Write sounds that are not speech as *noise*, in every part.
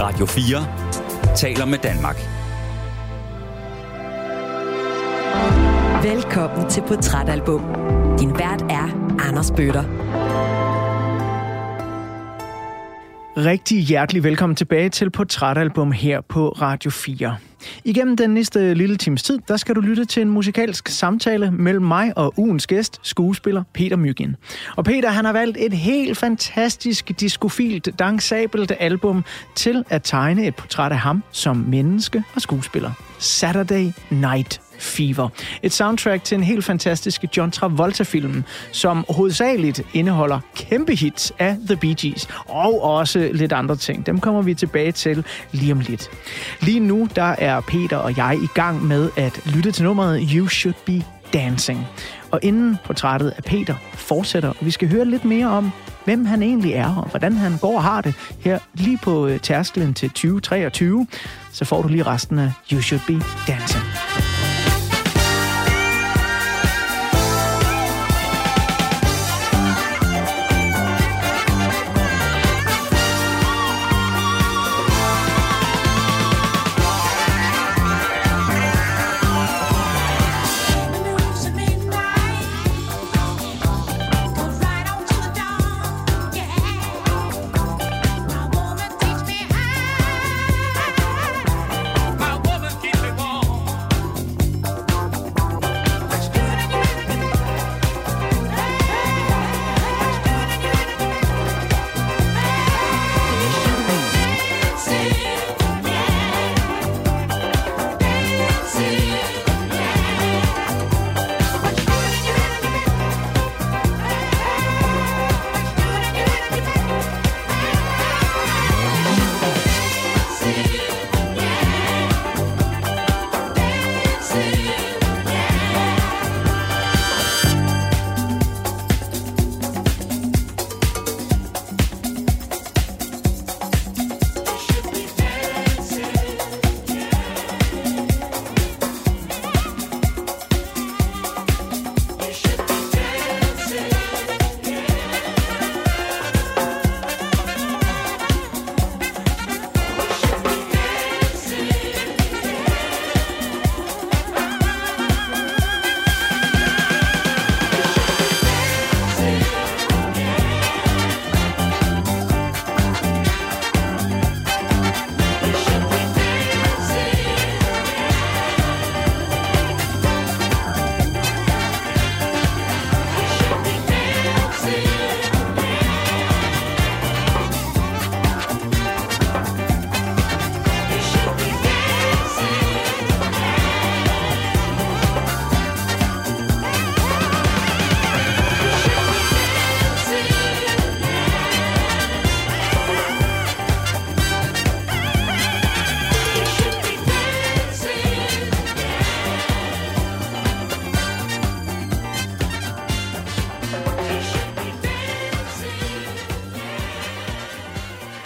Radio 4 taler med Danmark. Velkommen til Portrætalbum. Din vært er Anders Bøtter. Rigtig hjertelig velkommen tilbage til Portrætalbum her på Radio 4. Igennem den næste lille times tid, der skal du lytte til en musikalsk samtale mellem mig og ugens gæst, skuespiller Peter Myggen. Og Peter, han har valgt et helt fantastisk diskofilt, dansabelt album til at tegne et portræt af ham som menneske og skuespiller. Saturday Night Fever. Et soundtrack til en helt fantastisk John Travolta-film, som hovedsageligt indeholder kæmpe hits af The Bee Gees, og også lidt andre ting. Dem kommer vi tilbage til lige om lidt. Lige nu, der er Peter og jeg i gang med at lytte til nummeret You Should Be Dancing. Og inden portrættet af Peter fortsætter, og vi skal høre lidt mere om, hvem han egentlig er, og hvordan han går og har det her lige på øh, tærsklen tærskelen til 2023, så får du lige resten af You Should Be Dancing.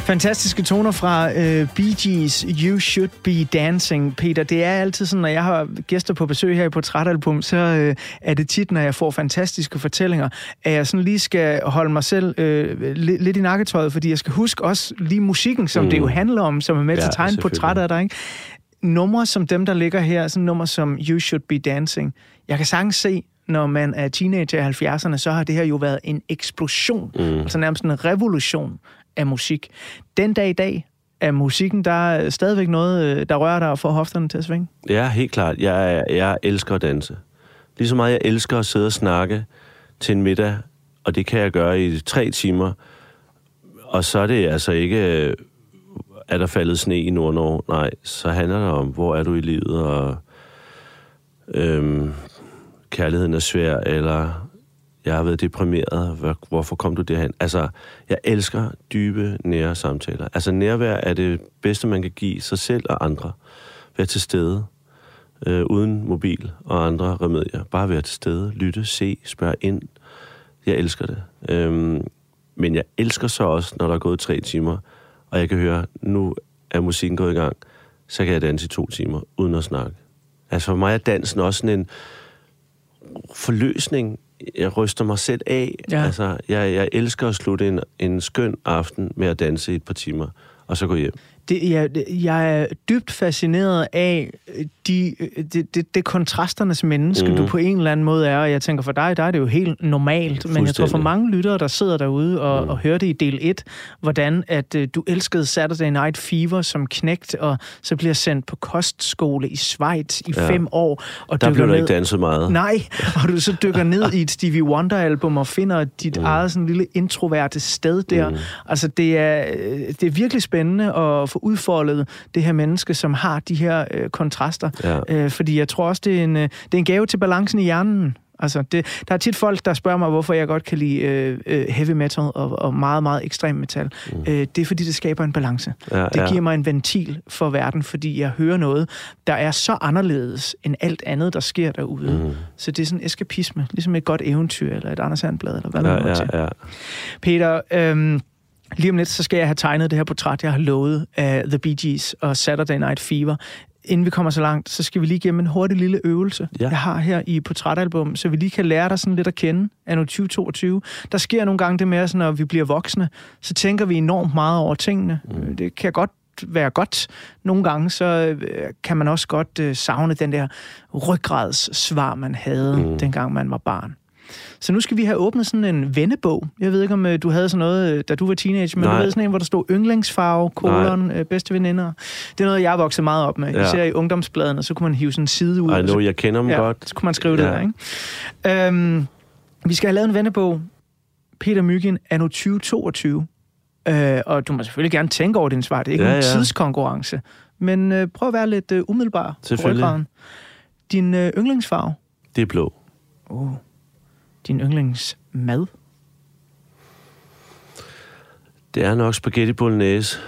Fantastiske toner fra uh, Bee Gees, You Should Be Dancing. Peter, det er altid sådan, når jeg har gæster på besøg her i Portrætalbum, så uh, er det tit, når jeg får fantastiske fortællinger, at jeg sådan lige skal holde mig selv uh, lidt, i nakketøjet, fordi jeg skal huske også lige musikken, som mm. det jo handler om, som er med ja, til at tegne portrætter af dig. Ikke? Numre som dem, der ligger her, sådan nummer som You Should Be Dancing. Jeg kan sagtens se, når man er teenager i 70'erne, så har det her jo været en eksplosion, mm. altså nærmest en revolution af musik. Den dag i dag er musikken, der er stadigvæk noget, øh, der rører dig og får hofterne til at svinge? Ja, helt klart. Jeg, jeg elsker at danse. Lige så meget jeg elsker at sidde og snakke til en middag, og det kan jeg gøre i tre timer. Og så er det altså ikke, øh, er der faldet sne i Nord-Norge? Nej, så handler det om, hvor er du i livet, og øhm, kærligheden er svær, eller jeg har været deprimeret, Hvor, hvorfor kom du derhen? Altså, jeg elsker dybe, nære samtaler. Altså, nærvær er det bedste, man kan give sig selv og andre. Være til stede, øh, uden mobil og andre remedier. Bare være til stede, lytte, se, spørge ind. Jeg elsker det. Øhm, men jeg elsker så også, når der er gået tre timer, og jeg kan høre, nu er musikken gået i gang, så kan jeg danse i to timer, uden at snakke. Altså for mig er dansen også sådan en forløsning jeg ryster mig selv af. Ja. Altså, jeg, jeg elsker at slutte en, en skøn aften med at danse i et par timer, og så gå hjem. Det, jeg, jeg er dybt fascineret af de, det, det, det kontrasternes menneske, mm. du på en eller anden måde er. Og jeg tænker, for dig, der er det jo helt normalt. Men jeg tror, for mange lyttere, der sidder derude og, mm. og hører det i del 1, hvordan at uh, du elskede Saturday Night Fever som knægt, og så bliver sendt på kostskole i Schweiz i ja. fem år. Og der blev ned... der ikke danset meget. Nej, *laughs* og du så dykker ned i et Stevie Wonder-album og finder dit mm. eget sådan lille introverte sted der. Mm. Altså, det er, det er virkelig spændende at få udfoldet det her menneske, som har de her øh, kontraster. Ja. Øh, fordi jeg tror også, det er, en, øh, det er en gave til balancen i hjernen. Altså, det, der er tit folk, der spørger mig, hvorfor jeg godt kan lide øh, øh, heavy metal og, og meget, meget ekstrem metal. Mm. Øh, det er, fordi det skaber en balance. Ja, det giver ja. mig en ventil for verden, fordi jeg hører noget, der er så anderledes end alt andet, der sker derude. Mm. Så det er sådan eskapisme, ligesom et godt eventyr, eller et Anders Sandblad, eller hvad ja, man ja, ja. Peter, øh, Lige om lidt, så skal jeg have tegnet det her portræt, jeg har lovet af The Bee Gees og Saturday Night Fever. Inden vi kommer så langt, så skal vi lige igennem en hurtig lille øvelse, ja. jeg har her i portrætalbum, så vi lige kan lære dig sådan lidt at kende anno 2022. Der sker nogle gange det med, at når vi bliver voksne, så tænker vi enormt meget over tingene. Mm. Det kan godt være godt. Nogle gange så øh, kan man også godt øh, savne den der rygradssvar, man havde, mm. dengang man var barn. Så nu skal vi have åbnet sådan en vennebog. Jeg ved ikke, om øh, du havde sådan noget, øh, da du var teenager, men Nej. du ved sådan en, hvor der stod yndlingsfarve, kolon, øh, bedste veninder. Det er noget, jeg vokset meget op med. Ja. Især i ungdomsbladene, så kunne man hive sådan en side ud. I know, jeg kender dem ja, godt. Så kunne man skrive ja. det der, ikke? Øhm, vi skal have lavet en vennebog. Peter Myggen, anno 2022. Øh, og du må selvfølgelig gerne tænke over din svar. Det er ikke ja, en ja. tidskonkurrence. Men øh, prøv at være lidt øh, umiddelbar Selvfølgelig. Din øh, yndlingsfarve? Det er blå. Oh din yndlingsmad? Det er nok spaghetti bolognese,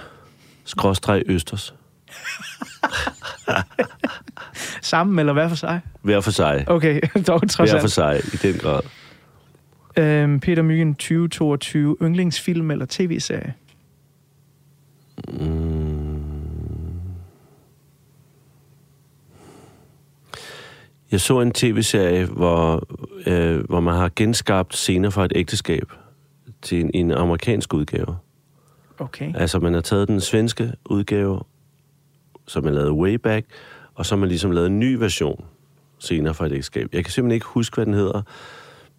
skråstreg østers. *laughs* Sammen eller hver for sig? Hver for sig. Okay, *laughs* dog trods Hver for sig, i den grad. Øhm, Peter Myggen, 2022, yndlingsfilm eller tv-serie? Mm. Jeg så en tv-serie, hvor, øh, hvor man har genskabt scener fra et ægteskab til en, en amerikansk udgave. Okay. Altså, man har taget den svenske udgave, som man lavede way back, og så har man ligesom lavet en ny version senere fra et ægteskab. Jeg kan simpelthen ikke huske, hvad den hedder,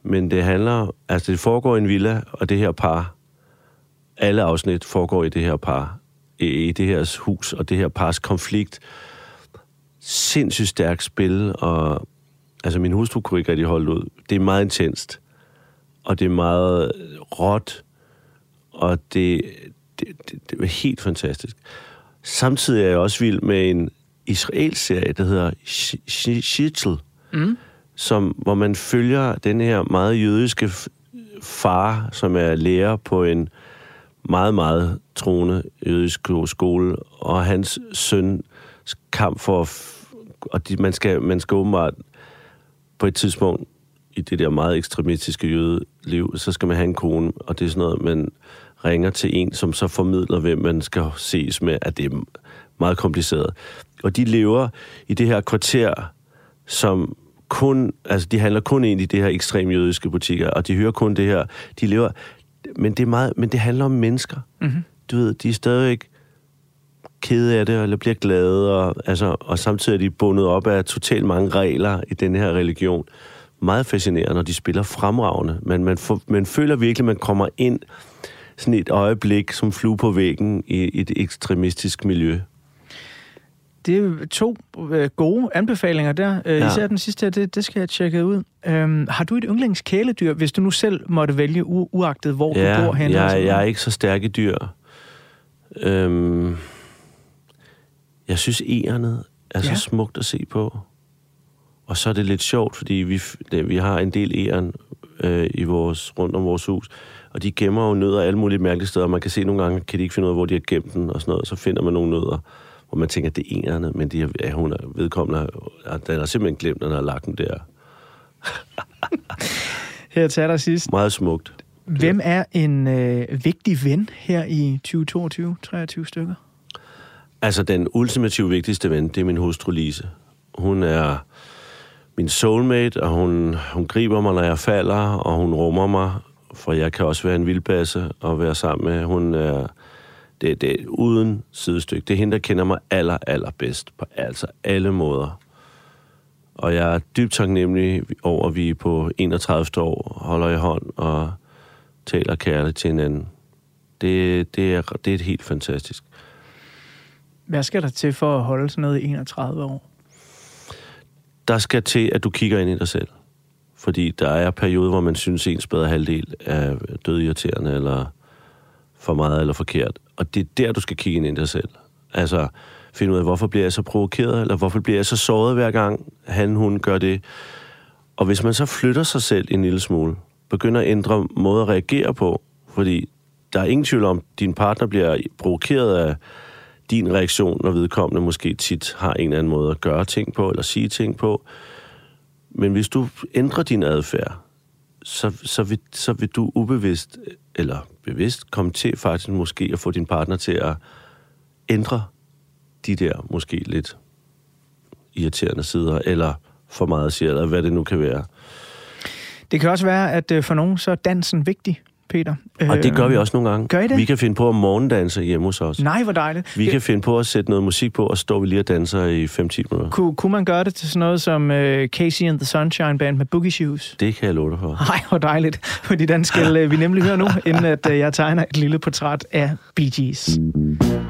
men det handler... Altså, det foregår i en villa, og det her par... Alle afsnit foregår i det her par, i, det her hus, og det her pars konflikt, sindssygt stærkt spil, og altså min hustru kunne ikke rigtig holde ud. Det er meget intenst, og det er meget råt, og det, det, det, det er helt fantastisk. Samtidig er jeg også vild med en israelsk serie, der hedder Shitzel, mm. som, hvor man følger den her meget jødiske far, som er lærer på en meget, meget troende jødisk skole, og hans søn kamp for og de, man, skal, man skal åbenbart på et tidspunkt i det der meget ekstremistiske jødeliv, så skal man have en kone, og det er sådan noget, man ringer til en, som så formidler, hvem man skal ses med, at det er meget kompliceret. Og de lever i det her kvarter, som kun, altså de handler kun ind i det her ekstrem jødiske butikker, og de hører kun det her, de lever, men det er meget, men det handler om mennesker. Mm-hmm. Du ved, de er stadigvæk kede af det, eller bliver glade, og, altså, og samtidig er de bundet op af totalt mange regler i den her religion. Meget fascinerende, når de spiller fremragende, men man, får, man føler virkelig, at man kommer ind sådan et øjeblik som flue på væggen i et ekstremistisk miljø. Det er to øh, gode anbefalinger der. Øh, ja. Især den sidste her, det, det skal jeg tjekke ud. Øhm, har du et yndlingskæledyr, hvis du nu selv måtte vælge, u- uagtet hvor ja, du bor henne? Ja, jeg er ikke så stærk i dyr. Øhm, jeg synes, ærnet er ja. så smukt at se på. Og så er det lidt sjovt, fordi vi, det, vi har en del æren øh, i vores, rundt om vores hus, og de gemmer jo nødder alle mulige mærkelige steder. Man kan se nogle gange, kan de ikke finde ud af, hvor de har gemt den og sådan noget. Så finder man nogle nødder, hvor man tænker, at det er ærnet, men de ja, hun er vedkommende, den har simpelthen glemt, at den har lagt den der. *laughs* her til dig sidst. Meget smukt. Hvem er en øh, vigtig ven her i 2022, 23 stykker? Altså, den ultimative vigtigste ven, det er min hustru Lise. Hun er min soulmate, og hun, hun griber mig, når jeg falder, og hun rummer mig, for jeg kan også være en vildbasse og være sammen med. Hun er Det, det er uden sidestykke. Det er hende, der kender mig aller, aller bedst på altså alle måder. Og jeg er dybt taknemmelig over, at vi på 31. år holder i hånd og taler kærligt til hinanden. Det, det, er, det er helt fantastisk. Hvad skal der til for at holde sådan noget i 31 år? Der skal til, at du kigger ind i dig selv. Fordi der er perioder, hvor man synes, ens bedre halvdel er dødirriterende, eller for meget eller forkert. Og det er der, du skal kigge ind i dig selv. Altså, finde ud af, hvorfor bliver jeg så provokeret, eller hvorfor bliver jeg så såret hver gang, han, hun gør det. Og hvis man så flytter sig selv en lille smule, begynder at ændre måde at reagere på, fordi der er ingen tvivl om, at din partner bliver provokeret af din reaktion, når vedkommende måske tit har en eller anden måde at gøre ting på, eller sige ting på. Men hvis du ændrer din adfærd, så, så, vil, så vil du ubevidst, eller bevidst, komme til faktisk måske at få din partner til at ændre de der måske lidt irriterende sider, eller for meget siger, eller hvad det nu kan være. Det kan også være, at øh, for nogen så er dansen vigtig. Peter. Og det gør vi også nogle gange. Gør I det? Vi kan finde på at morgendanse hjemme hos os. Nej, hvor dejligt. Vi kan finde på at sætte noget musik på, og stå vi lige og danser i 5-10 minutter. Kunne, kunne man gøre det til sådan noget som uh, Casey and the Sunshine Band med Boogie Shoes? Det kan jeg love dig for. Nej, hvor dejligt. Fordi den skal uh, vi nemlig høre nu, *laughs* inden at uh, jeg tegner et lille portræt af Bee Gees. Girl,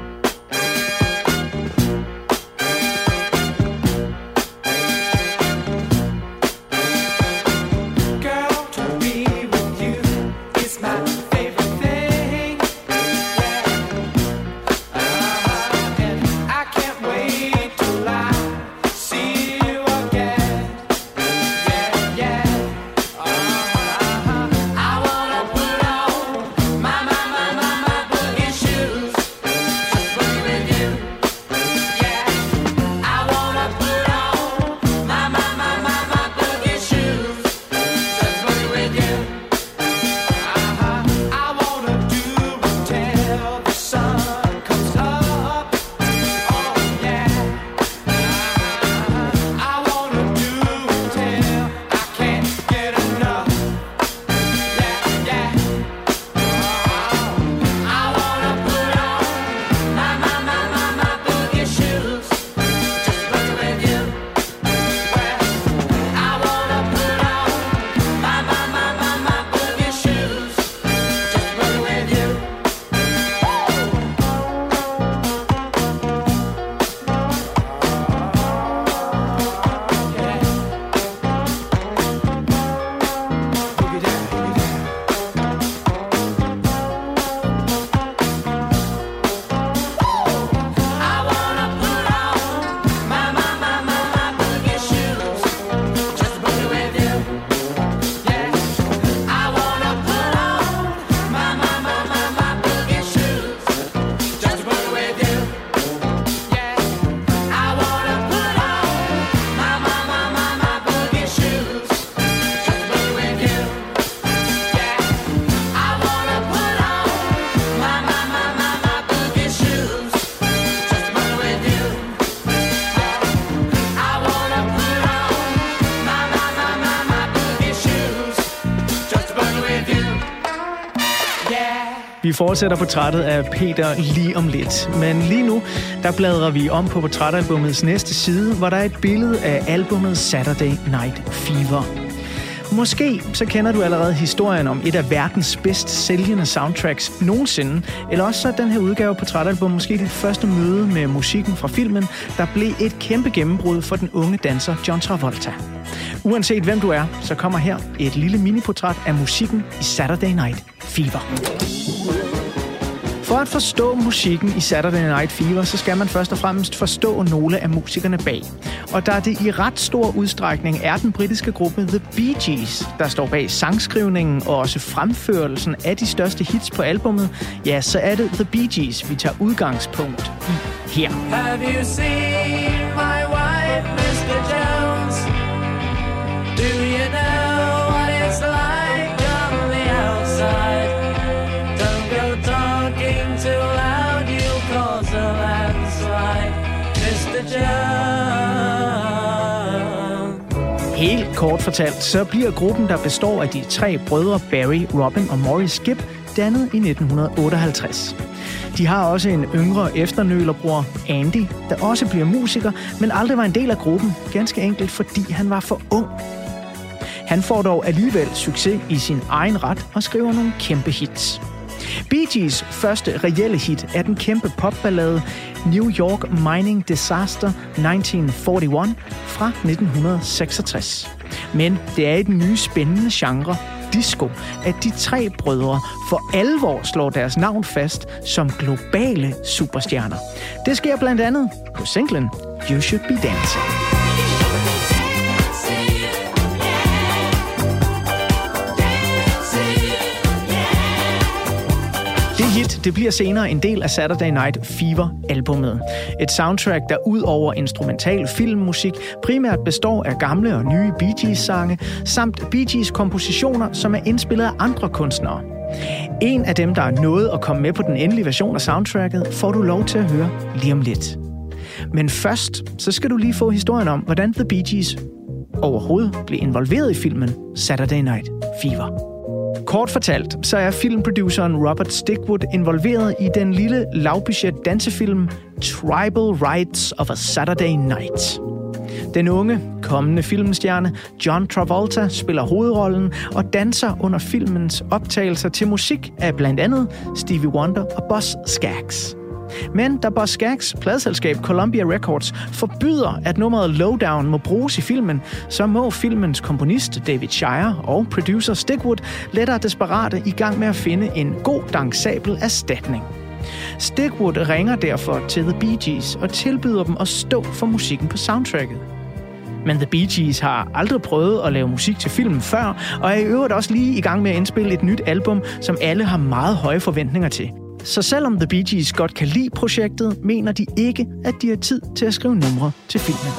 fortsætter portrættet af Peter lige om lidt. Men lige nu, der bladrer vi om på portrætalbumets næste side, hvor der er et billede af albumet Saturday Night Fever. Måske så kender du allerede historien om et af verdens bedst sælgende soundtracks nogensinde, eller også så er den her udgave på portrætalbum måske dit første møde med musikken fra filmen, der blev et kæmpe gennembrud for den unge danser John Travolta. Uanset hvem du er, så kommer her et lille miniportræt af musikken i Saturday Night Fever. For at forstå musikken i Saturday Night Fever, så skal man først og fremmest forstå nogle af musikerne bag. Og da det i ret stor udstrækning er den britiske gruppe The Bee Gees, der står bag sangskrivningen og også fremførelsen af de største hits på albummet, ja, så er det The Bee Gees, vi tager udgangspunkt i her. Have you seen my kort fortalt, så bliver gruppen, der består af de tre brødre Barry, Robin og Maurice Gibb, dannet i 1958. De har også en yngre efternølerbror, Andy, der også bliver musiker, men aldrig var en del af gruppen, ganske enkelt fordi han var for ung. Han får dog alligevel succes i sin egen ret og skriver nogle kæmpe hits. Bee Gees første reelle hit er den kæmpe popballade New York Mining Disaster 1941 fra 1966. Men det er i den nye spændende genre, disco, at de tre brødre for alvor slår deres navn fast som globale superstjerner. Det sker blandt andet på singlen You Should Be Dancing. Det det bliver senere en del af Saturday Night Fever-albummet. Et soundtrack, der ud over instrumental filmmusik primært består af gamle og nye Bee Gees-sange, samt Bee Gees kompositioner, som er indspillet af andre kunstnere. En af dem, der er nået at komme med på den endelige version af soundtracket, får du lov til at høre lige om lidt. Men først, så skal du lige få historien om, hvordan The Bee Gees overhovedet blev involveret i filmen Saturday Night Fever. Kort fortalt, så er filmproduceren Robert Stickwood involveret i den lille lavbudget dansefilm Tribal Rights of a Saturday Night. Den unge, kommende filmstjerne John Travolta spiller hovedrollen og danser under filmens optagelser til musik af blandt andet Stevie Wonder og Boss Skaggs. Men da Boss Skaggs pladselskab Columbia Records forbyder, at nummeret Lowdown må bruges i filmen, så må filmens komponist David Shire og producer Stickwood lettere desperate i gang med at finde en god dansabel erstatning. Stickwood ringer derfor til The Bee Gees og tilbyder dem at stå for musikken på soundtracket. Men The Bee Gees har aldrig prøvet at lave musik til filmen før, og er i øvrigt også lige i gang med at indspille et nyt album, som alle har meget høje forventninger til. Så selvom The Bee Gees godt kan lide projektet, mener de ikke, at de har tid til at skrive numre til filmen.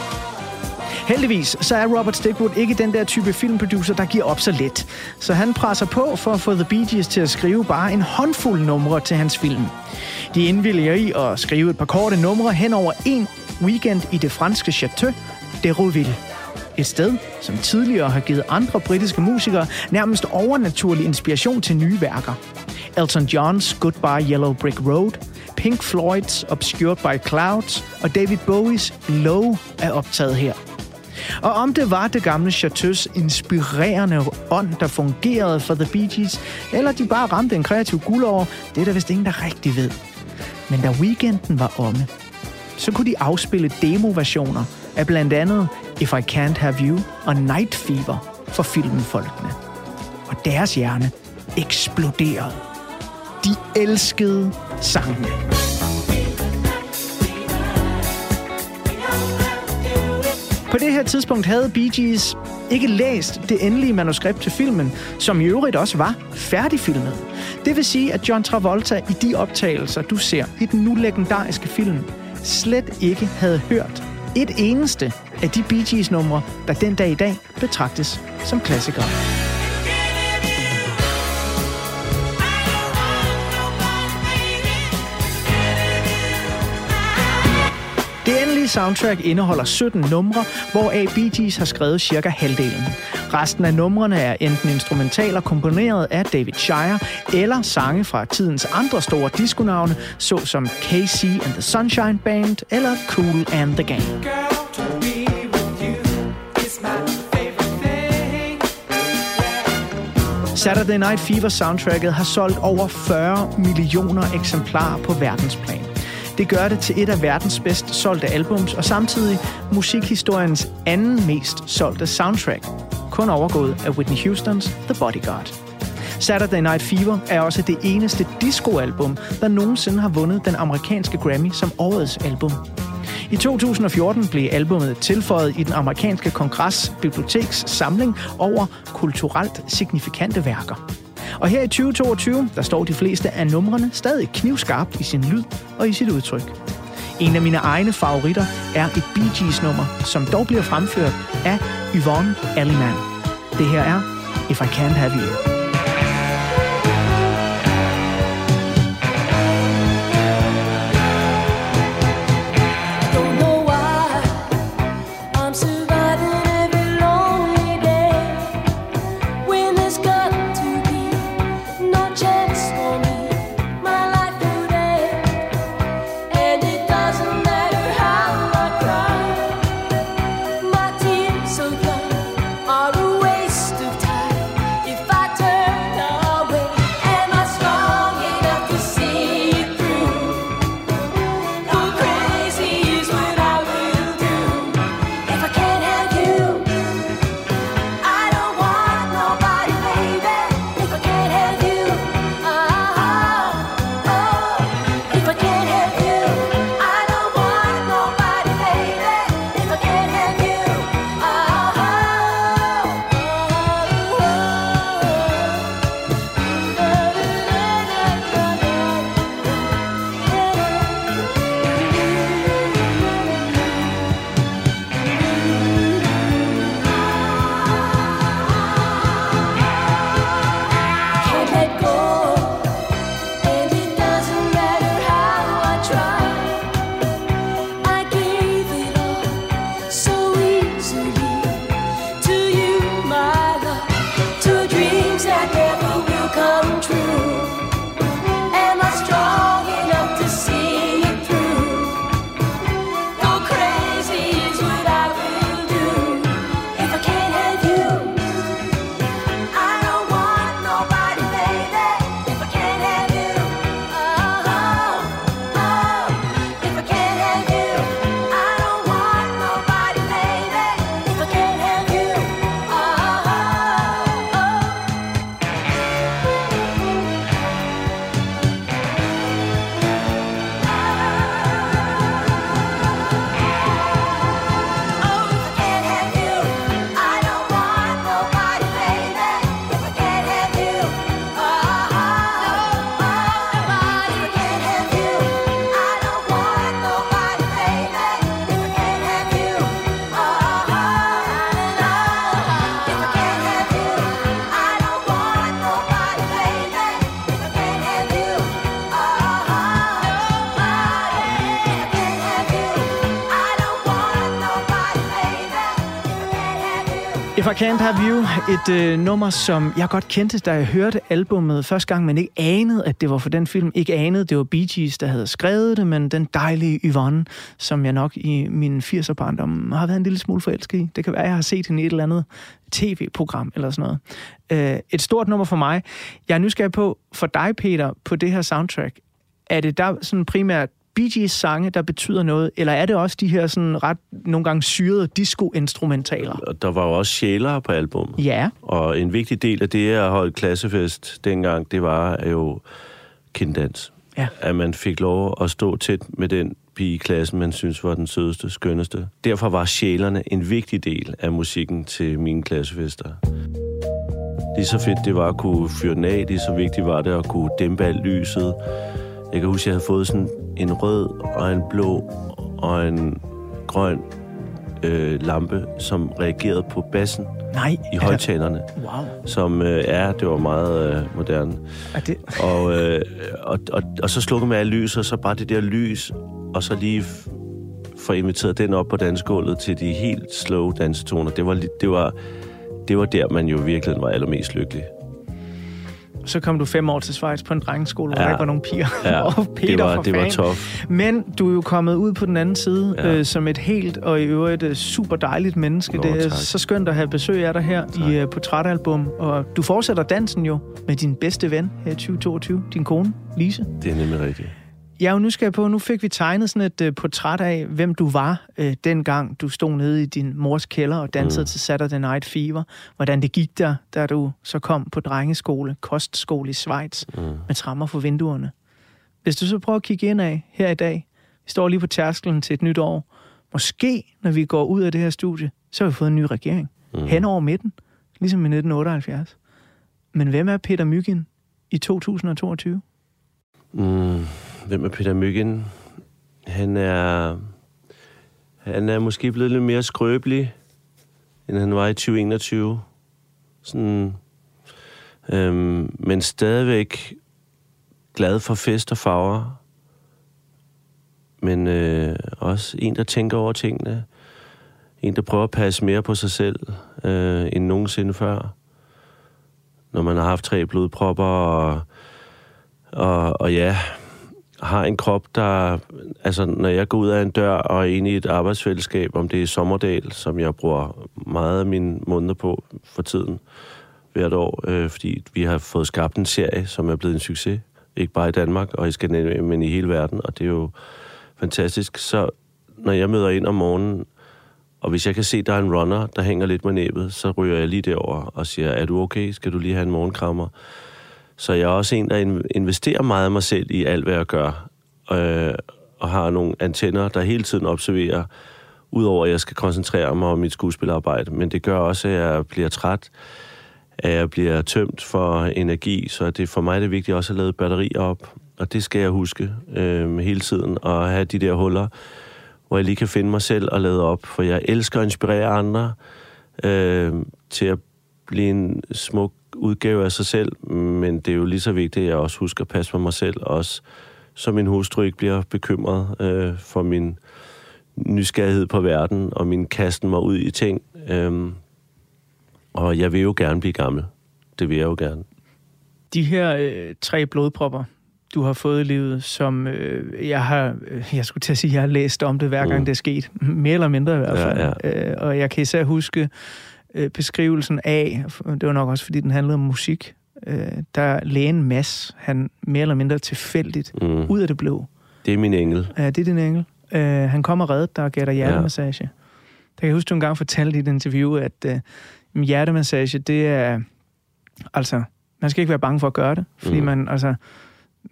Heldigvis så er Robert Stigwood ikke den der type filmproducer, der giver op så let. Så han presser på for at få The Bee Gees til at skrive bare en håndfuld numre til hans film. De indvilliger i at skrive et par korte numre hen over en weekend i det franske Chateau de Rouville. Et sted, som tidligere har givet andre britiske musikere nærmest overnaturlig inspiration til nye værker. Elton Johns Goodbye Yellow Brick Road, Pink Floyds Obscured by Clouds og David Bowies Low er optaget her. Og om det var det gamle Chateaus inspirerende ånd, der fungerede for The Bee Gees, eller de bare ramte en kreativ guldår, det er der vist ingen, der rigtig ved. Men da weekenden var omme, så kunne de afspille demoversioner af blandt andet If I Can't Have You og Night Fever for filmfolkene. Og deres hjerne eksploderede. De elskede sangene. På det her tidspunkt havde Bee Gees ikke læst det endelige manuskript til filmen, som i øvrigt også var færdigfilmet. Det vil sige, at John Travolta i de optagelser, du ser i den nu legendariske film, slet ikke havde hørt et eneste af de Bee Gees numre, der den dag i dag betragtes som klassikere. Det soundtrack indeholder 17 numre, hvoraf Bee Gees har skrevet cirka halvdelen. Resten af numrene er enten instrumentaler komponeret af David Shire, eller sange fra tidens andre store diskonavne, såsom KC and the Sunshine Band eller Cool and the Gang. Girl. Saturday Night Fever soundtracket har solgt over 40 millioner eksemplarer på verdensplan. Det gør det til et af verdens bedst solgte albums, og samtidig musikhistoriens anden mest solgte soundtrack. Kun overgået af Whitney Houstons The Bodyguard. Saturday Night Fever er også det eneste discoalbum, der nogensinde har vundet den amerikanske Grammy som årets album. I 2014 blev albummet tilføjet i den amerikanske kongres biblioteks samling over kulturelt signifikante værker. Og her i 2022, der står de fleste af numrene stadig knivskarpt i sin lyd og i sit udtryk. En af mine egne favoritter er et Bee Gees nummer, som dog bliver fremført af Yvonne Alliman. Det her er If I Can't Have You. If I Can't Have You, et øh, nummer, som jeg godt kendte, da jeg hørte albummet første gang, men ikke anede, at det var for den film. Ikke anede, det var Bee Gees, der havde skrevet det, men den dejlige Yvonne, som jeg nok i min 80'er barndom har været en lille smule forelsket i. Det kan være, jeg har set hende i et eller andet tv-program eller sådan noget. Øh, et stort nummer for mig. Jeg er nysgerrig på, for dig, Peter, på det her soundtrack, er det der sådan primært Bee Gees sange, der betyder noget, eller er det også de her sådan ret nogle gange syrede disco-instrumentaler? Der var jo også sjælere på albummet. Ja. Og en vigtig del af det at holde klassefest dengang, det var jo kinddans. Ja. At man fik lov at stå tæt med den pige i klassen, man synes var den sødeste, skønneste. Derfor var sjælerne en vigtig del af musikken til mine klassefester. Lige så fedt det var at kunne fyre den af, lige så vigtigt var det at kunne dæmpe alt lyset. Jeg kan huske, at jeg havde fået sådan en rød og en blå og en grøn øh, lampe, som reagerede på bassen Nej. i højtalerne, Wow. som øh, er, det var meget øh, moderne. Er det... Og, øh, og, og, og så slukkede man alle lys, og så bare det der lys, og så lige få inviteret den op på dansegulvet til de helt slow dansetoner. Det var, det var, det var der, man jo virkelig var allermest lykkelig. Så kom du fem år til Schweiz på en drengeskole, hvor Ja. der ikke var nogen piger. Ja, *laughs* og Peter det var, for det var tof. Men du er jo kommet ud på den anden side Ja. øh, som et helt og i øvrigt øh, super dejligt menneske. Nå, det er tak. så skønt at have besøg af dig her Tak. i øh, portrætalbum. Og du fortsætter dansen jo med din bedste ven her i 2022, din kone, Lise. Det er nemlig rigtigt. Jeg er jo nysgerrig på, nu fik vi tegnet sådan et øh, portræt af, hvem du var øh, dengang du stod nede i din mors kælder og dansede mm. Til Saturday Night Fever. Hvordan det gik der, da du så kom på drengeskole, kostskole i Schweiz, Mm. med trammer for vinduerne. Hvis du så prøver at kigge ind af her i dag, vi står lige på tærskelen til et nyt år. Måske, når vi går ud af det her studie, så har vi fået en ny regering. Mm. Hen over midten, ligesom i 1978. Men hvem er Peter Myggen i 2022? Mm, hvem er Peter Myggen? Han er, han er måske blevet lidt mere skrøbelig, end han var i 2021. Sådan, øhm, men stadigvæk glad for fest og farver. Men øh, også en, der tænker over tingene. En, der prøver at passe mere på sig selv, øh, end nogensinde før. Når man har haft tre blodpropper og og, og ja, har en krop, der... Altså, når jeg går ud af en dør og er inde i et arbejdsfællesskab, om det er Sommerdal, som jeg bruger meget af mine måneder på for tiden hvert år, øh, fordi vi har fået skabt en serie, som er blevet en succes. Ikke bare i Danmark og i Skandinavien, men i hele verden, og det er jo fantastisk. Så når jeg møder ind om morgenen, og hvis jeg kan se, der er en runner, der hænger lidt med næbet, så ryger jeg lige derover og siger, er du okay? Skal du lige have en morgenkrammer? Så jeg er også en, der investerer meget af mig selv i alt, hvad jeg gør. Øh, og har nogle antenner, der hele tiden observerer, udover at jeg skal koncentrere mig om mit skuespilarbejde. Men det gør også, at jeg bliver træt, at jeg bliver tømt for energi. Så det for mig er det vigtigt også at lade batterier op. Og det skal jeg huske øh, hele tiden, og have de der huller, hvor jeg lige kan finde mig selv og lade op. For jeg elsker at inspirere andre øh, til at blive en smuk udgave af sig selv, men det er jo lige så vigtigt, at jeg også husker at passe på mig selv, også så min hustru ikke bliver bekymret øh, for min nysgerrighed på verden, og min kasten mig ud i ting. Øhm, og jeg vil jo gerne blive gammel. Det vil jeg jo gerne. De her øh, tre blodpropper, du har fået i livet, som øh, jeg har, øh, jeg skulle til at sige, jeg har læst om det hver gang Mm. det er sket. Mere eller mindre i hvert Ja, fald. Øh, og jeg kan især huske øh, beskrivelsen af, det var nok også fordi den handlede om musik, øh, der lægen Mads, han mere eller mindre tilfældigt, Mm. ud af det blå. Det er min engel. Ja, det er din engel. Øh, han kommer og redder dig og giver dig hjertemassage. Der kan jeg huske, du engang fortalte i et interview, at øh, hjertemassage, det er... Altså, man skal ikke være bange for at gøre det, fordi Mm. man, altså,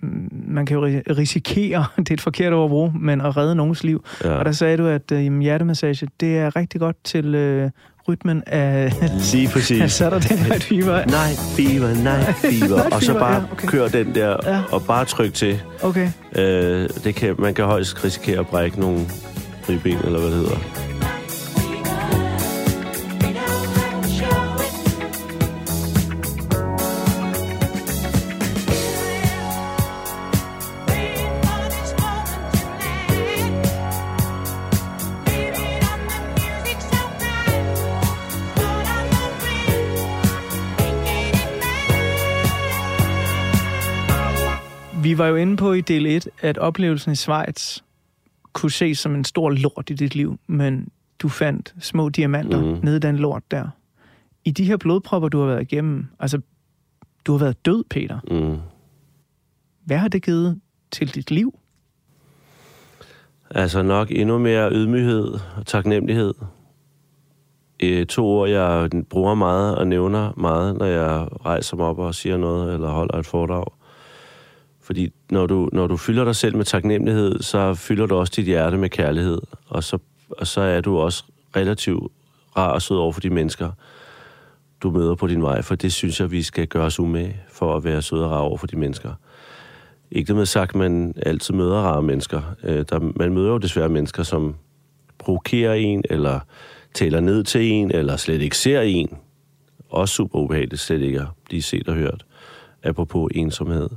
mm, man kan jo ri- risikere, *laughs* det er et forkert ord at bruge, men at redde nogens liv. Ja. Og der sagde du, at øh, hjertemassage, det er rigtig godt til øh, rytmen af, Lige af præcis. Saturday Night Fever. Nej, fever, nej, fever. Night Og så bare ja, okay. kør den der, Ja. og bare tryk til. Okay. Øh, det kan, man kan højst risikere at brække nogle ribben, eller hvad det hedder. Vi var jo inde på i del 1, at oplevelsen i Schweiz kunne ses som en stor lort i dit liv, men du fandt små diamanter mm. nede i den lort der. I de her blodpropper, du har været igennem, altså, du har været død, Peter. Mm. Hvad har det givet til dit liv? Altså nok endnu mere ydmyghed og taknemmelighed. To ord, jeg bruger meget og nævner meget, når jeg rejser mig op og siger noget eller holder et foredrag. Fordi når du, når du fylder dig selv med taknemmelighed, så fylder du også dit hjerte med kærlighed. Og så, og så er du også relativt rar og sød over for de mennesker, du møder på din vej. For det synes jeg, vi skal gøre os umage for at være søde og rare over for de mennesker. Ikke det med sagt, man altid møder rare mennesker. Øh, der, man møder jo desværre mennesker, som provokerer en, eller taler ned til en, eller slet ikke ser en. Også super ubehageligt slet ikke at blive set og hørt, apropos ensomhed.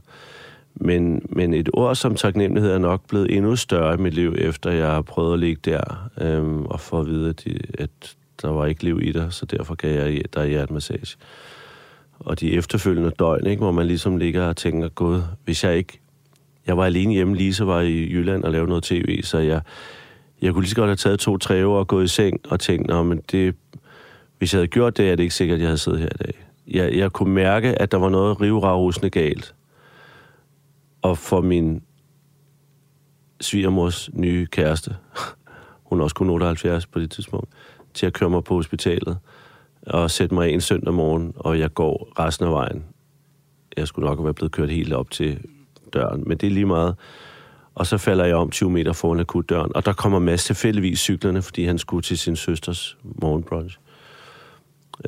Men, men et ord som taknemmelighed er nok blevet endnu større i mit liv, efter jeg har prøvet at ligge der øhm, og få at vide, at, de, at der var ikke liv i dig, så derfor gav jeg dig hjertemassage. Og de efterfølgende døgn, ikke, hvor man ligesom ligger og tænker, gud, hvis jeg ikke... Jeg var alene hjemme, lige så var i Jylland og lavede noget tv, så jeg, jeg kunne lige så godt have taget to-tre år og gået i seng og tænkt, Nå, men det, hvis jeg havde gjort det, er det ikke sikkert, at jeg havde siddet her i dag. Jeg, jeg kunne mærke, at der var noget rivragusende galt. Og for min svigermors nye kæreste, *laughs* hun er også kun 78 på det tidspunkt, til at køre mig på hospitalet og sætte mig en søndag morgen, og jeg går resten af vejen. Jeg skulle nok være blevet kørt helt op til døren, men det er lige meget. Og så falder jeg om 20 meter foran akutdøren, og der kommer Mads tilfældigvis cyklerne, fordi han skulle til sin søsters morgenbrunch.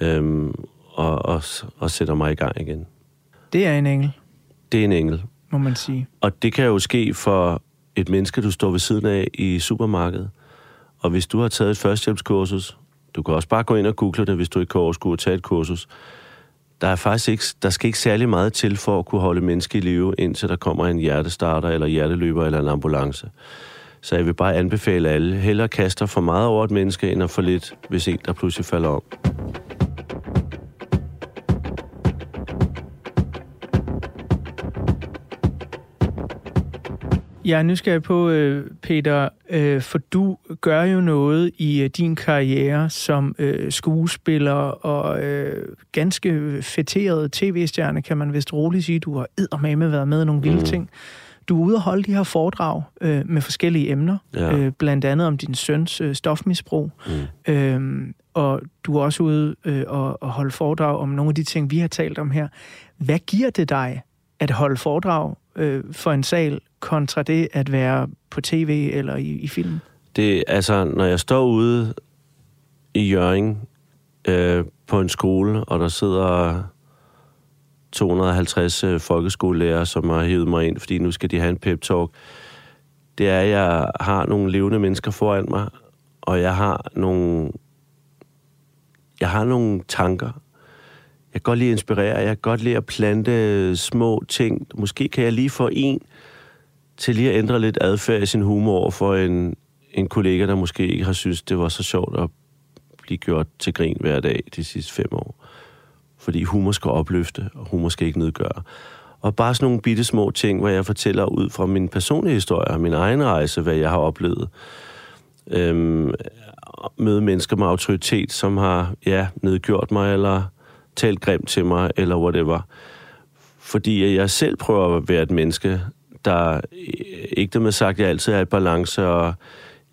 Øhm, og, og, og sætter mig i gang igen. Det er en engel, Det er en engel må man sige. Og det kan jo ske for et menneske, du står ved siden af i supermarkedet. Og hvis du har taget et førstehjælpskursus, du kan også bare gå ind og google det, hvis du ikke kan overskue at tage et kursus. Der er faktisk ikke, der skal ikke særlig meget til for at kunne holde menneske i live, indtil der kommer en hjertestarter, eller hjerteløber, eller en ambulance. Så jeg vil bare anbefale alle, hellere kaster for meget over et menneske, end at for lidt, hvis en der pludselig falder om. Jeg er nysgerrig på, øh, Peter, øh, for du gør jo noget i øh, din karriere som skuespiller og ganske fætteret tv-stjerne, kan man vist roligt sige. Du har eddermame været med i nogle vilde Mm. ting. Du er ude og holde de her foredrag med forskellige emner, Ja. blandt andet om din søns stofmisbrug. Mm. Øhm, og du er også ude øh, og, og holde foredrag om nogle af de ting, vi har talt om her. Hvad giver det dig at holde foredrag øh, for en sal, kontra det at være på tv eller i, i film? Det, altså, når jeg står ude i Jørgen øh, på en skole, og der sidder 250 øh, folkeskolelærer, som har hævet mig ind, fordi nu skal de have en pep-talk, det er, at jeg har nogle levende mennesker foran mig, og jeg har nogle, jeg har nogle tanker. Jeg kan godt lide at inspirere, jeg kan godt lide at plante små ting. Måske kan jeg lige få en til lige at ændre lidt adfærd i sin humor over for en, en kollega, der måske ikke har synes det var så sjovt at blive gjort til grin hver dag de sidste fem år. Fordi humor skal opløfte, og humor skal ikke nedgøre. Og bare sådan nogle bitte små ting, hvor jeg fortæller ud fra min personlige historie, min egen rejse, hvad jeg har oplevet. Øhm, møde mennesker med autoritet, som har ja, nedgjort mig, eller talt grimt til mig, eller whatever. Fordi jeg selv prøver at være et menneske, der øh, ikke det med sagt, jeg altid er i balance, og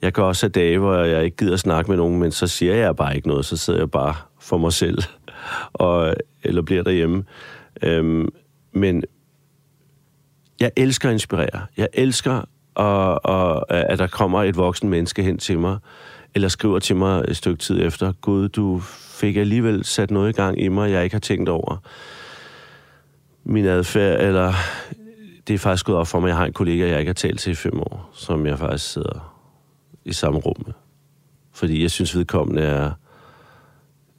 jeg kan også have dage, hvor jeg ikke gider snakke med nogen, men så siger jeg bare ikke noget, så sidder jeg bare for mig selv, *laughs* og, eller bliver derhjemme. Øhm, men jeg elsker at inspirere. Jeg elsker, at, at, at der kommer et voksen menneske hen til mig, eller skriver til mig et stykke tid efter, Gud, du fik alligevel sat noget i gang i mig, jeg ikke har tænkt over. Min adfærd, eller det er faktisk gået op for mig, jeg har en kollega, jeg ikke har talt til i fem år, som jeg faktisk sidder i samme rum med. Fordi jeg synes, vedkommende er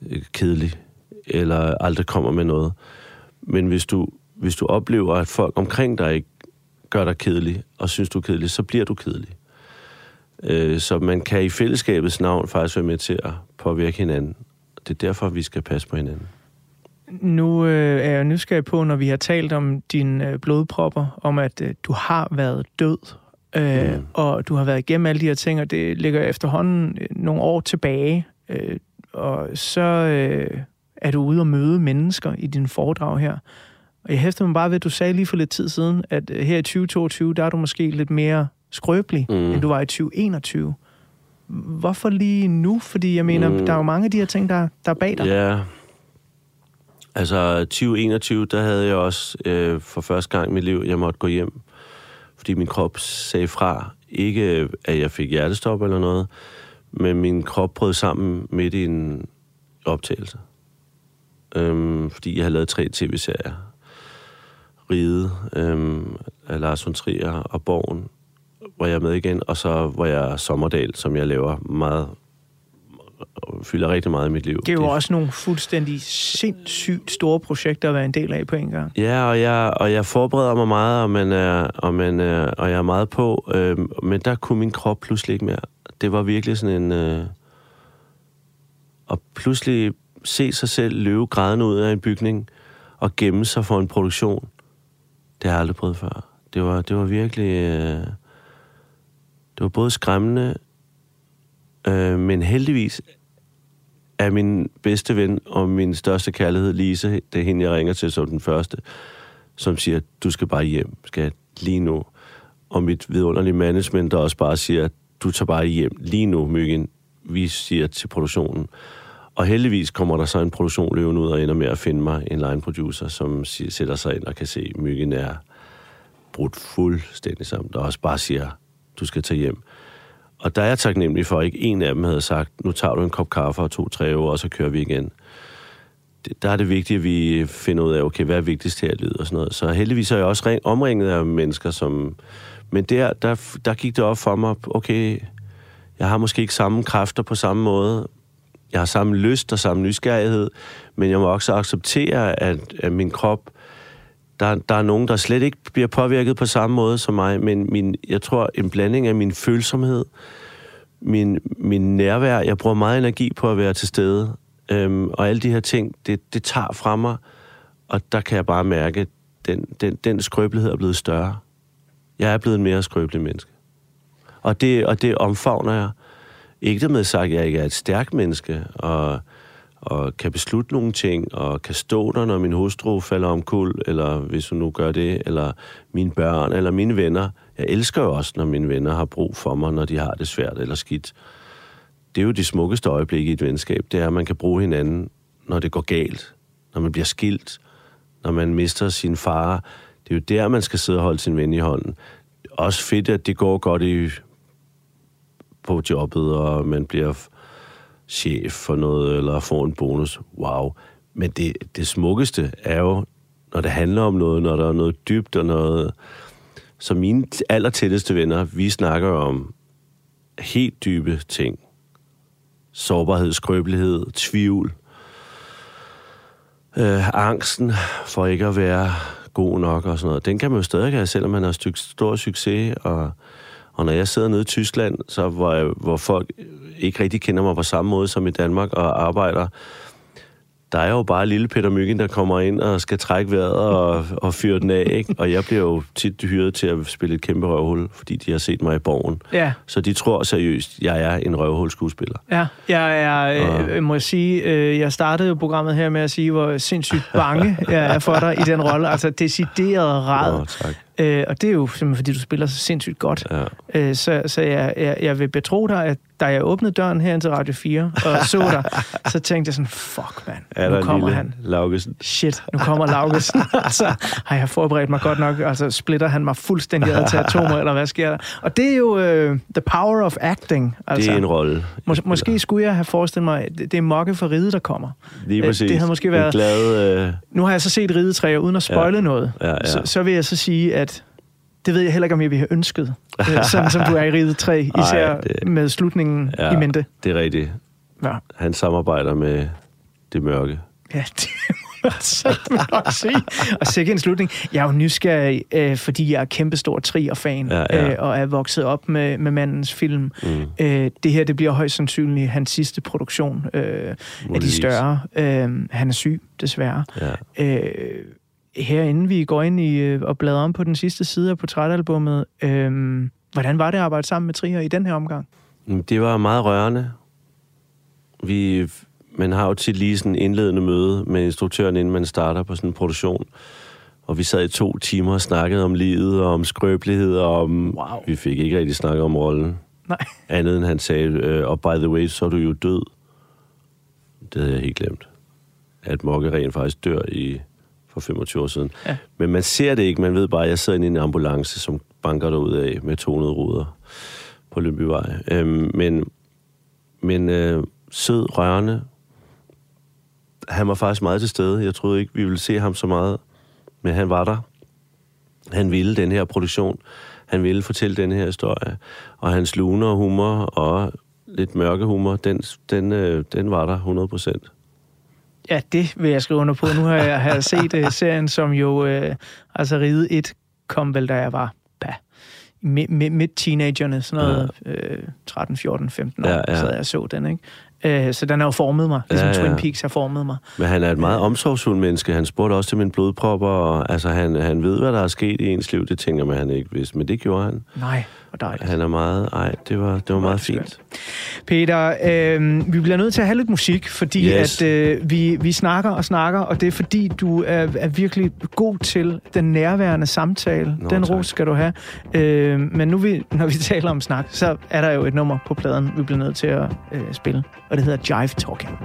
øh, kedelig, eller aldrig kommer med noget. Men hvis du, hvis du oplever, at folk omkring dig ikke gør dig kedelig, og synes, du er kedelig, så bliver du kedelig. Øh, så man kan i fællesskabets navn faktisk være med til at påvirke hinanden. Det er derfor, vi skal passe på hinanden. Nu øh, er jeg nysgerrig på, når vi har talt om dine øh, blodpropper, om at øh, du har været død, øh, mm. og du har været igennem alle de her ting, og det ligger efterhånden øh, nogle år tilbage. Øh, og så øh, er du ude og møde mennesker i din foredrag her. Og jeg hæfter mig bare ved, at du sagde lige for lidt tid siden, at øh, her i 2022, der er du måske lidt mere skrøbelig, mm. end du var i 2021. Hvorfor lige nu? Fordi jeg mener, mm. der er jo mange af de her ting, der, der er bag dig. Ja. Altså, 2021, der havde jeg også øh, for første gang i mit liv, jeg måtte gå hjem, fordi min krop sagde fra. Ikke, øh, at jeg fik hjertestop eller noget, men min krop brød sammen midt i en optagelse. Øhm, fordi jeg havde lavet tre tv-serier. Ride øhm, af Lars von Trier og Borgen, hvor jeg er med igen, og så hvor jeg er Sommerdal, som jeg laver meget fylder rigtig meget i mit liv. Det er jo også nogle fuldstændig sindssygt store projekter at være en del af på en gang. Ja, og jeg, og jeg forbereder mig meget, og, man er, og, man er, og jeg er meget på, øh, men der kunne min krop pludselig ikke mere. Det var virkelig sådan en... Øh, og pludselig se sig selv løbe grædende ud af en bygning og gemme sig for en produktion, det har jeg aldrig prøvet før. Det var, det var virkelig... Øh, det var både skræmmende, øh, men heldigvis er min bedste ven og min største kærlighed, Lise, det er hende, jeg ringer til som den første, som siger, du skal bare hjem, skal lige nu. Og mit vidunderlige management, der også bare siger, du tager bare hjem lige nu, Myggen. Vi siger til produktionen. Og heldigvis kommer der så en produktion ud og ender med at finde mig en line producer, som siger, sætter sig ind og kan se, at Myggen er brudt fuldstændig sammen. Der også bare siger, du skal tage hjem. Og der er jeg taknemmelig for, at ikke en af dem havde sagt, nu tager du en kop kaffe og to træve, og så kører vi igen. Det, der er det vigtigt, at vi finder ud af, okay, hvad er vigtigst her i livet og sådan noget. Så heldigvis er jeg også ring, omringet af mennesker, som... Men der, der, der gik det op for mig, okay, jeg har måske ikke samme kræfter på samme måde. Jeg har samme lyst og samme nysgerrighed, men jeg må også acceptere, at, at min krop... Der, der er nogen, der slet ikke bliver påvirket på samme måde som mig, men min, jeg tror, en blanding af min følsomhed, min, min nærvær, jeg bruger meget energi på at være til stede, øhm, og alle de her ting, det, det tager fra mig, og der kan jeg bare mærke, at den, den, den skrøbelighed er blevet større. Jeg er blevet en mere skrøbelig menneske. Og det, og det omfavner jeg. Ikke med sagt, at jeg ikke er et stærkt menneske, og, og kan beslutte nogle ting, og kan stå der, når min hustru falder om kul, eller hvis hun nu gør det, eller mine børn, eller mine venner. Jeg elsker jo også, når mine venner har brug for mig, når de har det svært eller skidt. Det er jo de smukkeste øjeblikke i et venskab, det er, at man kan bruge hinanden, når det går galt, når man bliver skilt, når man mister sin far. Det er jo der, man skal sidde og holde sin ven i hånden. Også fedt, at det går godt i, på jobbet, og man bliver chef for noget, eller får en bonus. Wow. Men det, det smukkeste er jo, når det handler om noget, når der er noget dybt og noget... Så mine allertætteste venner, vi snakker om helt dybe ting. Sårbarhed, skrøbelighed, tvivl. Øh, angsten for ikke at være god nok og sådan noget. Den kan man jo stadig have, selvom man har styk, stor succes. Og, og når jeg sidder nede i Tyskland, så hvor, jeg, hvor folk ikke rigtig kender mig på samme måde som i Danmark og arbejder, der er jo bare lille Peter Myggen, der kommer ind og skal trække vejret og, og fyre den af, ikke? Og jeg bliver jo tit hyret til at spille et kæmpe røvhul, fordi de har set mig i borgen. Ja, Så de tror seriøst, jeg er en røvhulskuespiller. ja. Jeg er, Og- øh, må jeg sige, øh, jeg startede jo programmet her med at sige, hvor sindssygt bange jeg er for dig i den rolle. Altså decideret rad. Nå, tak. Øh, og det er jo simpelthen, fordi du spiller så sindssygt godt. Ja. Øh, så så jeg, jeg, jeg vil betro dig, at da jeg åbnede døren her til Radio 4 og så dig, *laughs* så tænkte jeg sådan, fuck mand, nu kommer en han. Laugesen? Shit, nu kommer Laugesen. *laughs* så har jeg forberedt mig godt nok, altså splitter han mig fuldstændig ad til atomer, eller hvad sker der? Og det er jo uh, the power of acting. Altså, Det er en rolle. mås- måske skulle jeg have forestillet mig, at det er Mokke for ride, der kommer. Lige Øh, præcis. det havde måske En været- glad... Øh, Nu har jeg så set ridetræer, uden at spoile Ja. noget. Ja, ja. Så, så vil jeg så sige, at det ved jeg heller ikke, om jeg ville have ønsket. øh, sådan som du er i *laughs* Ride 3, især Ej, det- med slutningen Ja. i mente. det er rigtigt. Ja, Han samarbejder med det mørke. ja *laughs* det må så jeg nok sige. Og sikkert en slutning. Jeg er jo nysgerrig, øh, fordi jeg er kæmpestor Trier-fan, Ja, ja. Øh, og er vokset op med, med mandens film. Mm. Øh, det her, det bliver højst sandsynligt hans sidste produktion øh, af de større. Øh, han er syg, desværre. Ja. Øh, her inden vi går ind i øh, og bladrer om på den sidste side af portrætalbummet, øh, hvordan var det at arbejde sammen med Trier i den her omgang? Det var meget rørende. Vi, man har jo tit lige sådan en indledende møde med instruktøren, inden man starter på sådan en produktion. Og vi sad i to timer og snakkede om livet og om skrøbelighed, og om... Wow. Vi fik ikke rigtig snakket om rollen. Nej. *laughs* Andet end han sagde, øh, og by the way, så er du jo død. Det havde jeg helt glemt. At Mokke rent faktisk dør i for 25 år siden. Ja. Men man ser det ikke, man ved bare, at jeg sidder inde i en ambulance, som banker derud af med 200 ruder på Lønbyvej. Øhm, men men øh, sød, rørende. Han var faktisk meget til stede. Jeg troede ikke, vi ville se ham så meget, men han var der. Han ville den her produktion. Han ville fortælle den her historie. Og hans lune og humor og lidt mørke humor, den, den, øh, den var der 100 procent. Ja, det vil jeg skrive under på. Nu har jeg, har set uh, serien, som jo... Uh, altså, Ride 1 kom vel, da jeg var bah, midt, midt, teenagerne, sådan noget ja. uh, 13, 14, 15 år, Ja, ja, sad jeg så den, ikke? Uh, så den har jo formet mig, ligesom Ja, ja, ja. ja. Twin Peaks har formet mig. Men han er et meget omsorgsfuld menneske. Han spurgte også til min blodpropper, og altså, han, han ved, hvad der er sket i ens liv. Det tænker man, han ikke vidste, men det gjorde han. Nej, hvor dejligt. Han er meget... Ej, det var, det var meget fint. Peter, øh, vi bliver nødt til at have lidt musik, fordi Yes. at øh, vi, vi snakker og snakker, og det er fordi, du er, er virkelig god til den nærværende samtale. Nå, den tak. ros skal du have. Øh, men nu vi, når vi *laughs* taler om snak, så er der jo et nummer på pladen, vi bliver nødt til at øh, spille, og det hedder Jive Talking.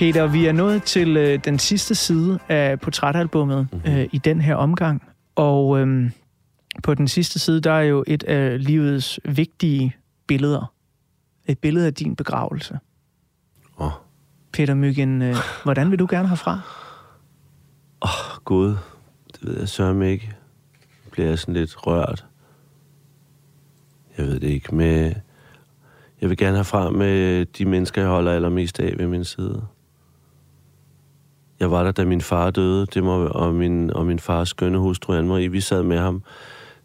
Peter, vi er nået til øh, den sidste side af portrætalbummet mm-hmm. øh, i den her omgang. Og øh, på den sidste side, der er jo et af livets vigtige billeder. Et billede af din begravelse. Åh, Peter Myggen, øh, hvordan vil du gerne herfra? Gud, det ved jeg sørme ikke. Bliver jeg sådan lidt rørt. Jeg ved det ikke. Med, jeg vil gerne herfra med de mennesker, jeg holder allermest af ved min side. Jeg var der, da min far døde, det må, og, min, og min fars skønne hustru, Anne-Marie, vi sad med ham.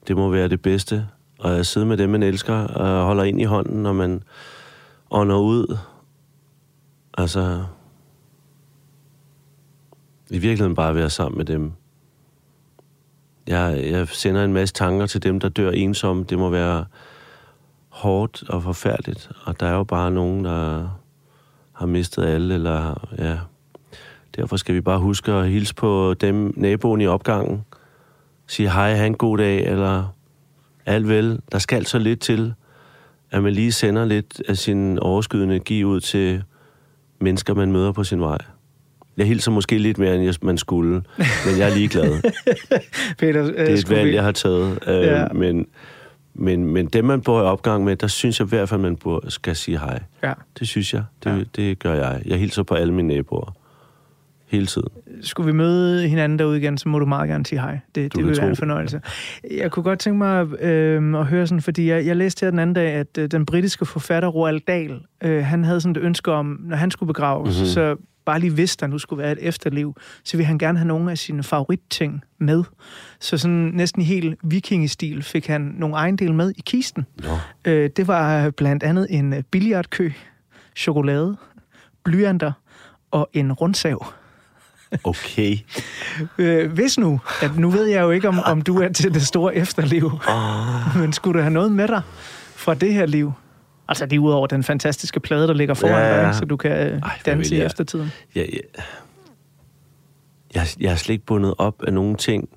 Det må være det bedste. Og jeg sidder med dem, man elsker, og holder ind i hånden, når man ånder ud. Altså, i virkeligheden bare være sammen med dem. Jeg, jeg sender en masse tanker til dem, der dør ensomme. Det må være hårdt og forfærdeligt. Og der er jo bare nogen, der har mistet alle, eller ja. Derfor skal vi bare huske at hilse på dem, naboen i opgangen. Sige hej, have en god dag, eller alt vel. Der skal så lidt til, at man lige sender lidt af sin overskydende energi ud til mennesker, man møder på sin vej. Jeg hilser måske lidt mere, end man skulle, men jeg er ligeglad. *laughs* Peter, øh, Det er et valg, vi- jeg har taget. Øh, Ja. men, men, men dem, man bor i opgang med, der synes jeg i hvert fald, man skal sige hej. Ja. Det synes jeg. Det, ja. det gør jeg. Jeg hilser på alle mine naboer. Hele tiden. Skulle vi møde hinanden derude igen, så må du meget gerne sige hej. Det, Du det vil være en fornøjelse. Jeg kunne godt tænke mig øh, at høre sådan, fordi jeg, jeg læste her den anden dag, at øh, den britiske forfatter Roald Dahl, øh, han havde sådan et ønske om, når han skulle begraves, mm-hmm. så bare lige hvis der nu skulle være et efterliv, så ville han gerne have nogle af sine favoritting med. Så sådan næsten i helt vikingestil fik han nogle ejendele med i kisten. Nå. Øh, det var blandt andet en øh, billiardkø, chokolade, blyanter og en rundsav. Okay. Øh, hvis nu, at nu ved jeg jo ikke, om, om du er til det store efterliv, Oh. men skulle du have noget med dig fra det her liv? Altså er udover den fantastiske plade, der ligger foran Ja, dig, ja. så du kan øh, hvad danse i jeg? eftertiden. Jeg, jeg, jeg, jeg er slet ikke bundet op af nogen ting.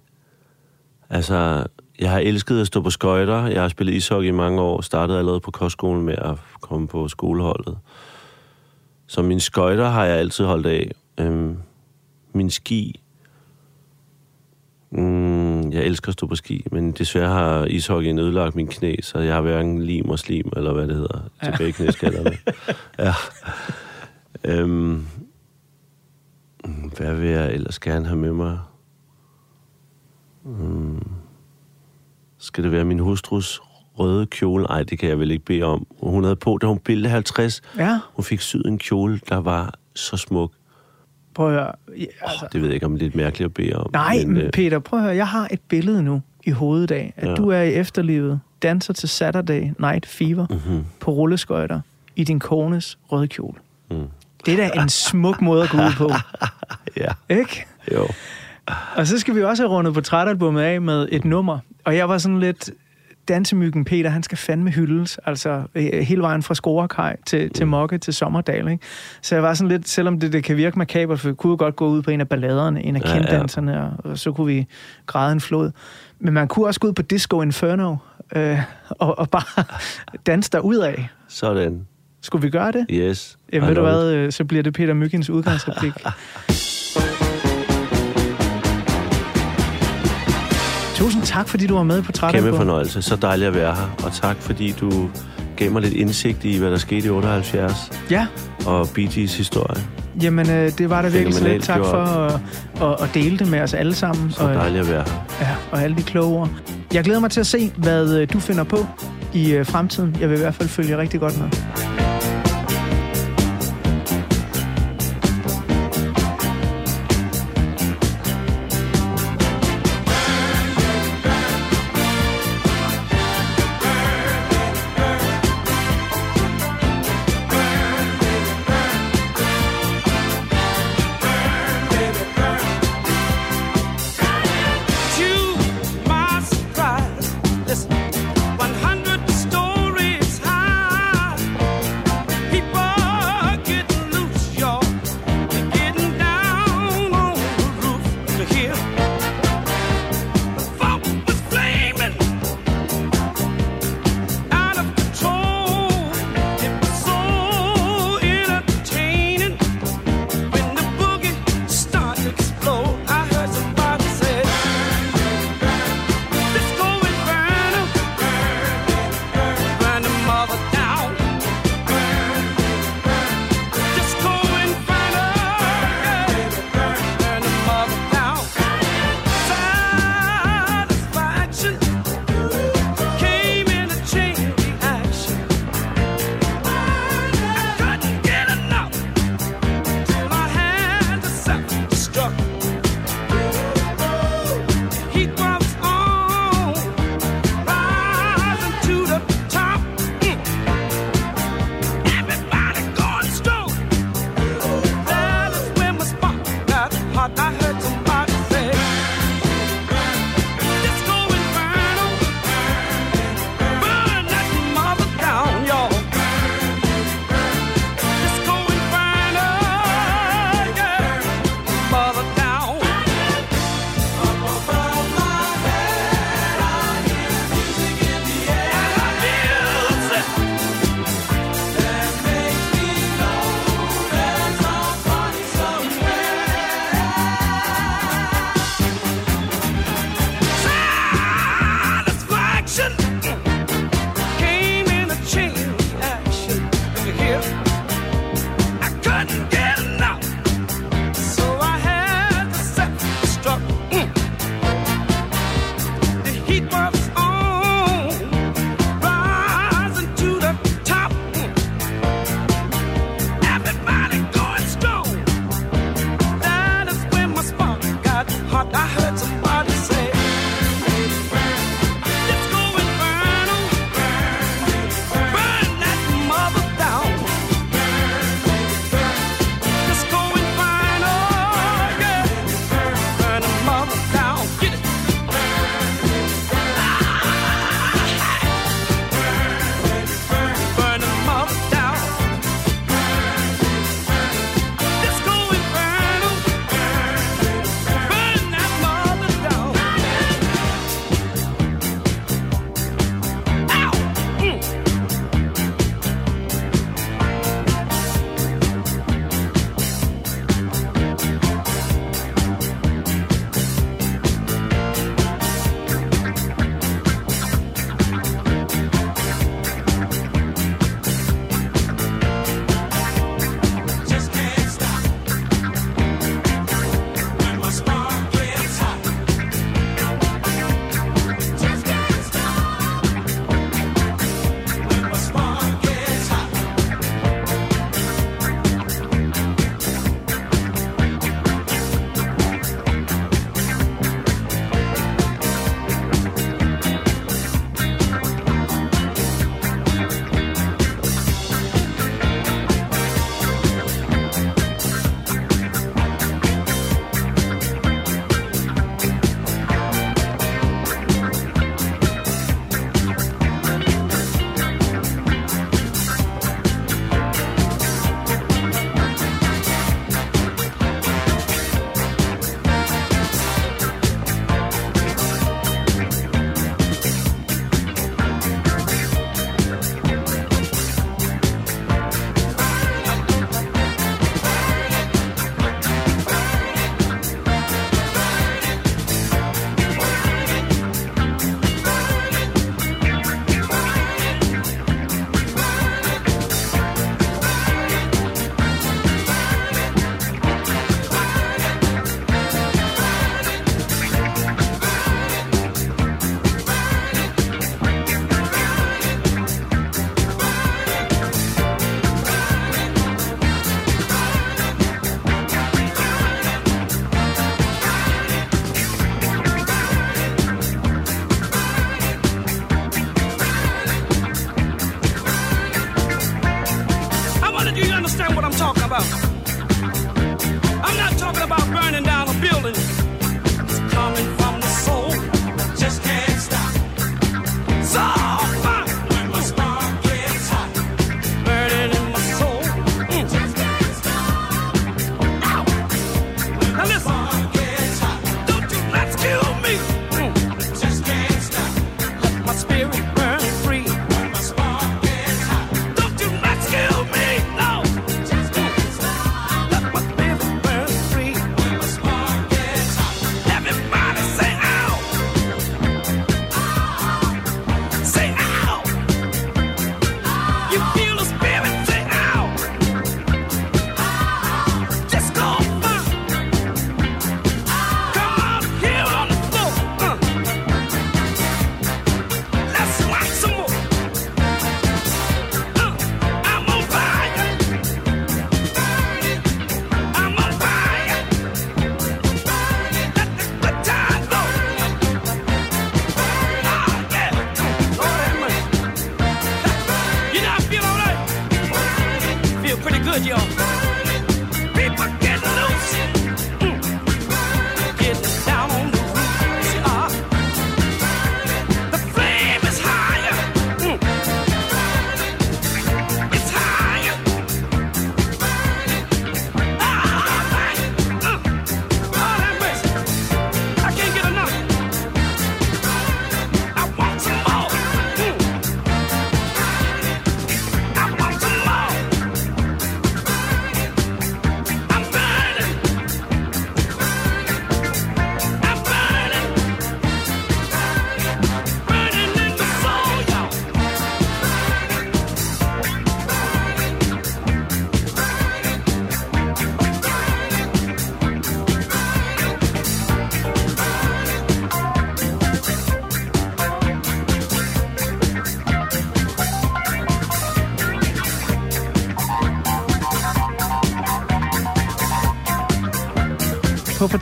Altså, jeg har elsket at stå på skøjter. Jeg har spillet ishockey i mange år. Startede allerede på kostskolen med at komme på skoleholdet. Så mine skøjter har jeg altid holdt af. Øhm, min ski... Mm, jeg elsker at stå på ski, men desværre har ishockeyen ødelagt min knæ, så jeg har hverken lim og slim, eller hvad det hedder, tilbage i knæskallerne. *laughs* ja. Øhm, hvad vil jeg ellers gerne have med mig? Mm, skal det være min hustrus røde kjole? Nej, det kan jeg vel ikke bede om. Hun havde på, da hun bildte 50. Ja, Hun fik syet en kjole, der var så smuk. Prøv at høre. Altså, Oh, det ved jeg ikke, om det er lidt mærkeligt at bede om. nej, men, øh, Peter, prøv at høre. Jeg har et billede nu i hovedet af, at Ja. du er i efterlivet, danser til Saturday Night Fever mhm, på rulleskøjter i din kones røde kjole. mm. Det er da en smuk måde at gå ud på, *laughs* Ja, ikke? jo. Og så skal vi også have rundet portrætalbummet af med et nummer. Og jeg var sådan lidt, dansemyggen Peter, han skal fandme hyldes. Altså øh, hele vejen fra Skorekaj til, til Mokke til Sommerdal. Ikke? Så jeg var sådan lidt, selvom det, det kan virke makabert, for vi kunne godt gå ud på en af balladerne, en af Ja, ja, ja. kenddanserne, og, og så kunne vi græde en flod. Men man kunne også gå ud på Disco Inferno øh, og, og bare *laughs* danse der ud af. Sådan. Skulle vi gøre det? Yes. Jamen ved du hvad, øh, så bliver det Peter Myggens udgangsreplik. *laughs* Tusind tak, fordi du var med på it. Kæmpe fornøjelse. Så dejligt at være her. Og tak, fordi du gav mig lidt indsigt i, hvad der skete i 78. Ja, Og Bee Gees historie. jamen øh, det var da virkelig så lidt. Tak for at, at, at dele det med os alle sammen. Så og, dejligt at være her. ja, og alle de kloge ord. Jeg glæder mig til at se, hvad øh, du finder på i øh, fremtiden. Jeg vil i hvert fald følge rigtig godt med.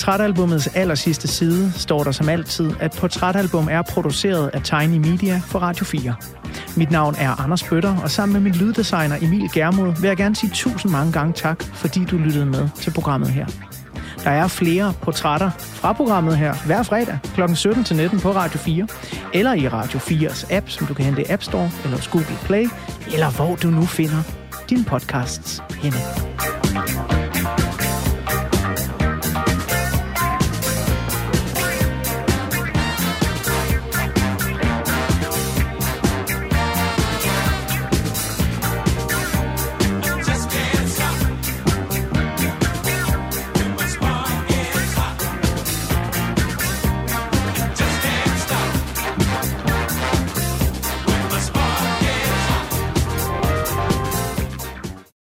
Portrætalbumets aller sidste side står der som altid, at portrætalbum er produceret af Tiny Media for Radio 4. Mit navn er Anders Bøtter, og sammen med min lyddesigner Emil Germod vil jeg gerne sige tusind mange gange tak, fordi du lyttede med til programmet her. Der er flere portrætter fra programmet her hver fredag kl. 17-19 på Radio 4, eller i Radio 4's app, som du kan hente i App Store eller hos Google Play, eller hvor du nu finder dine podcasts henne.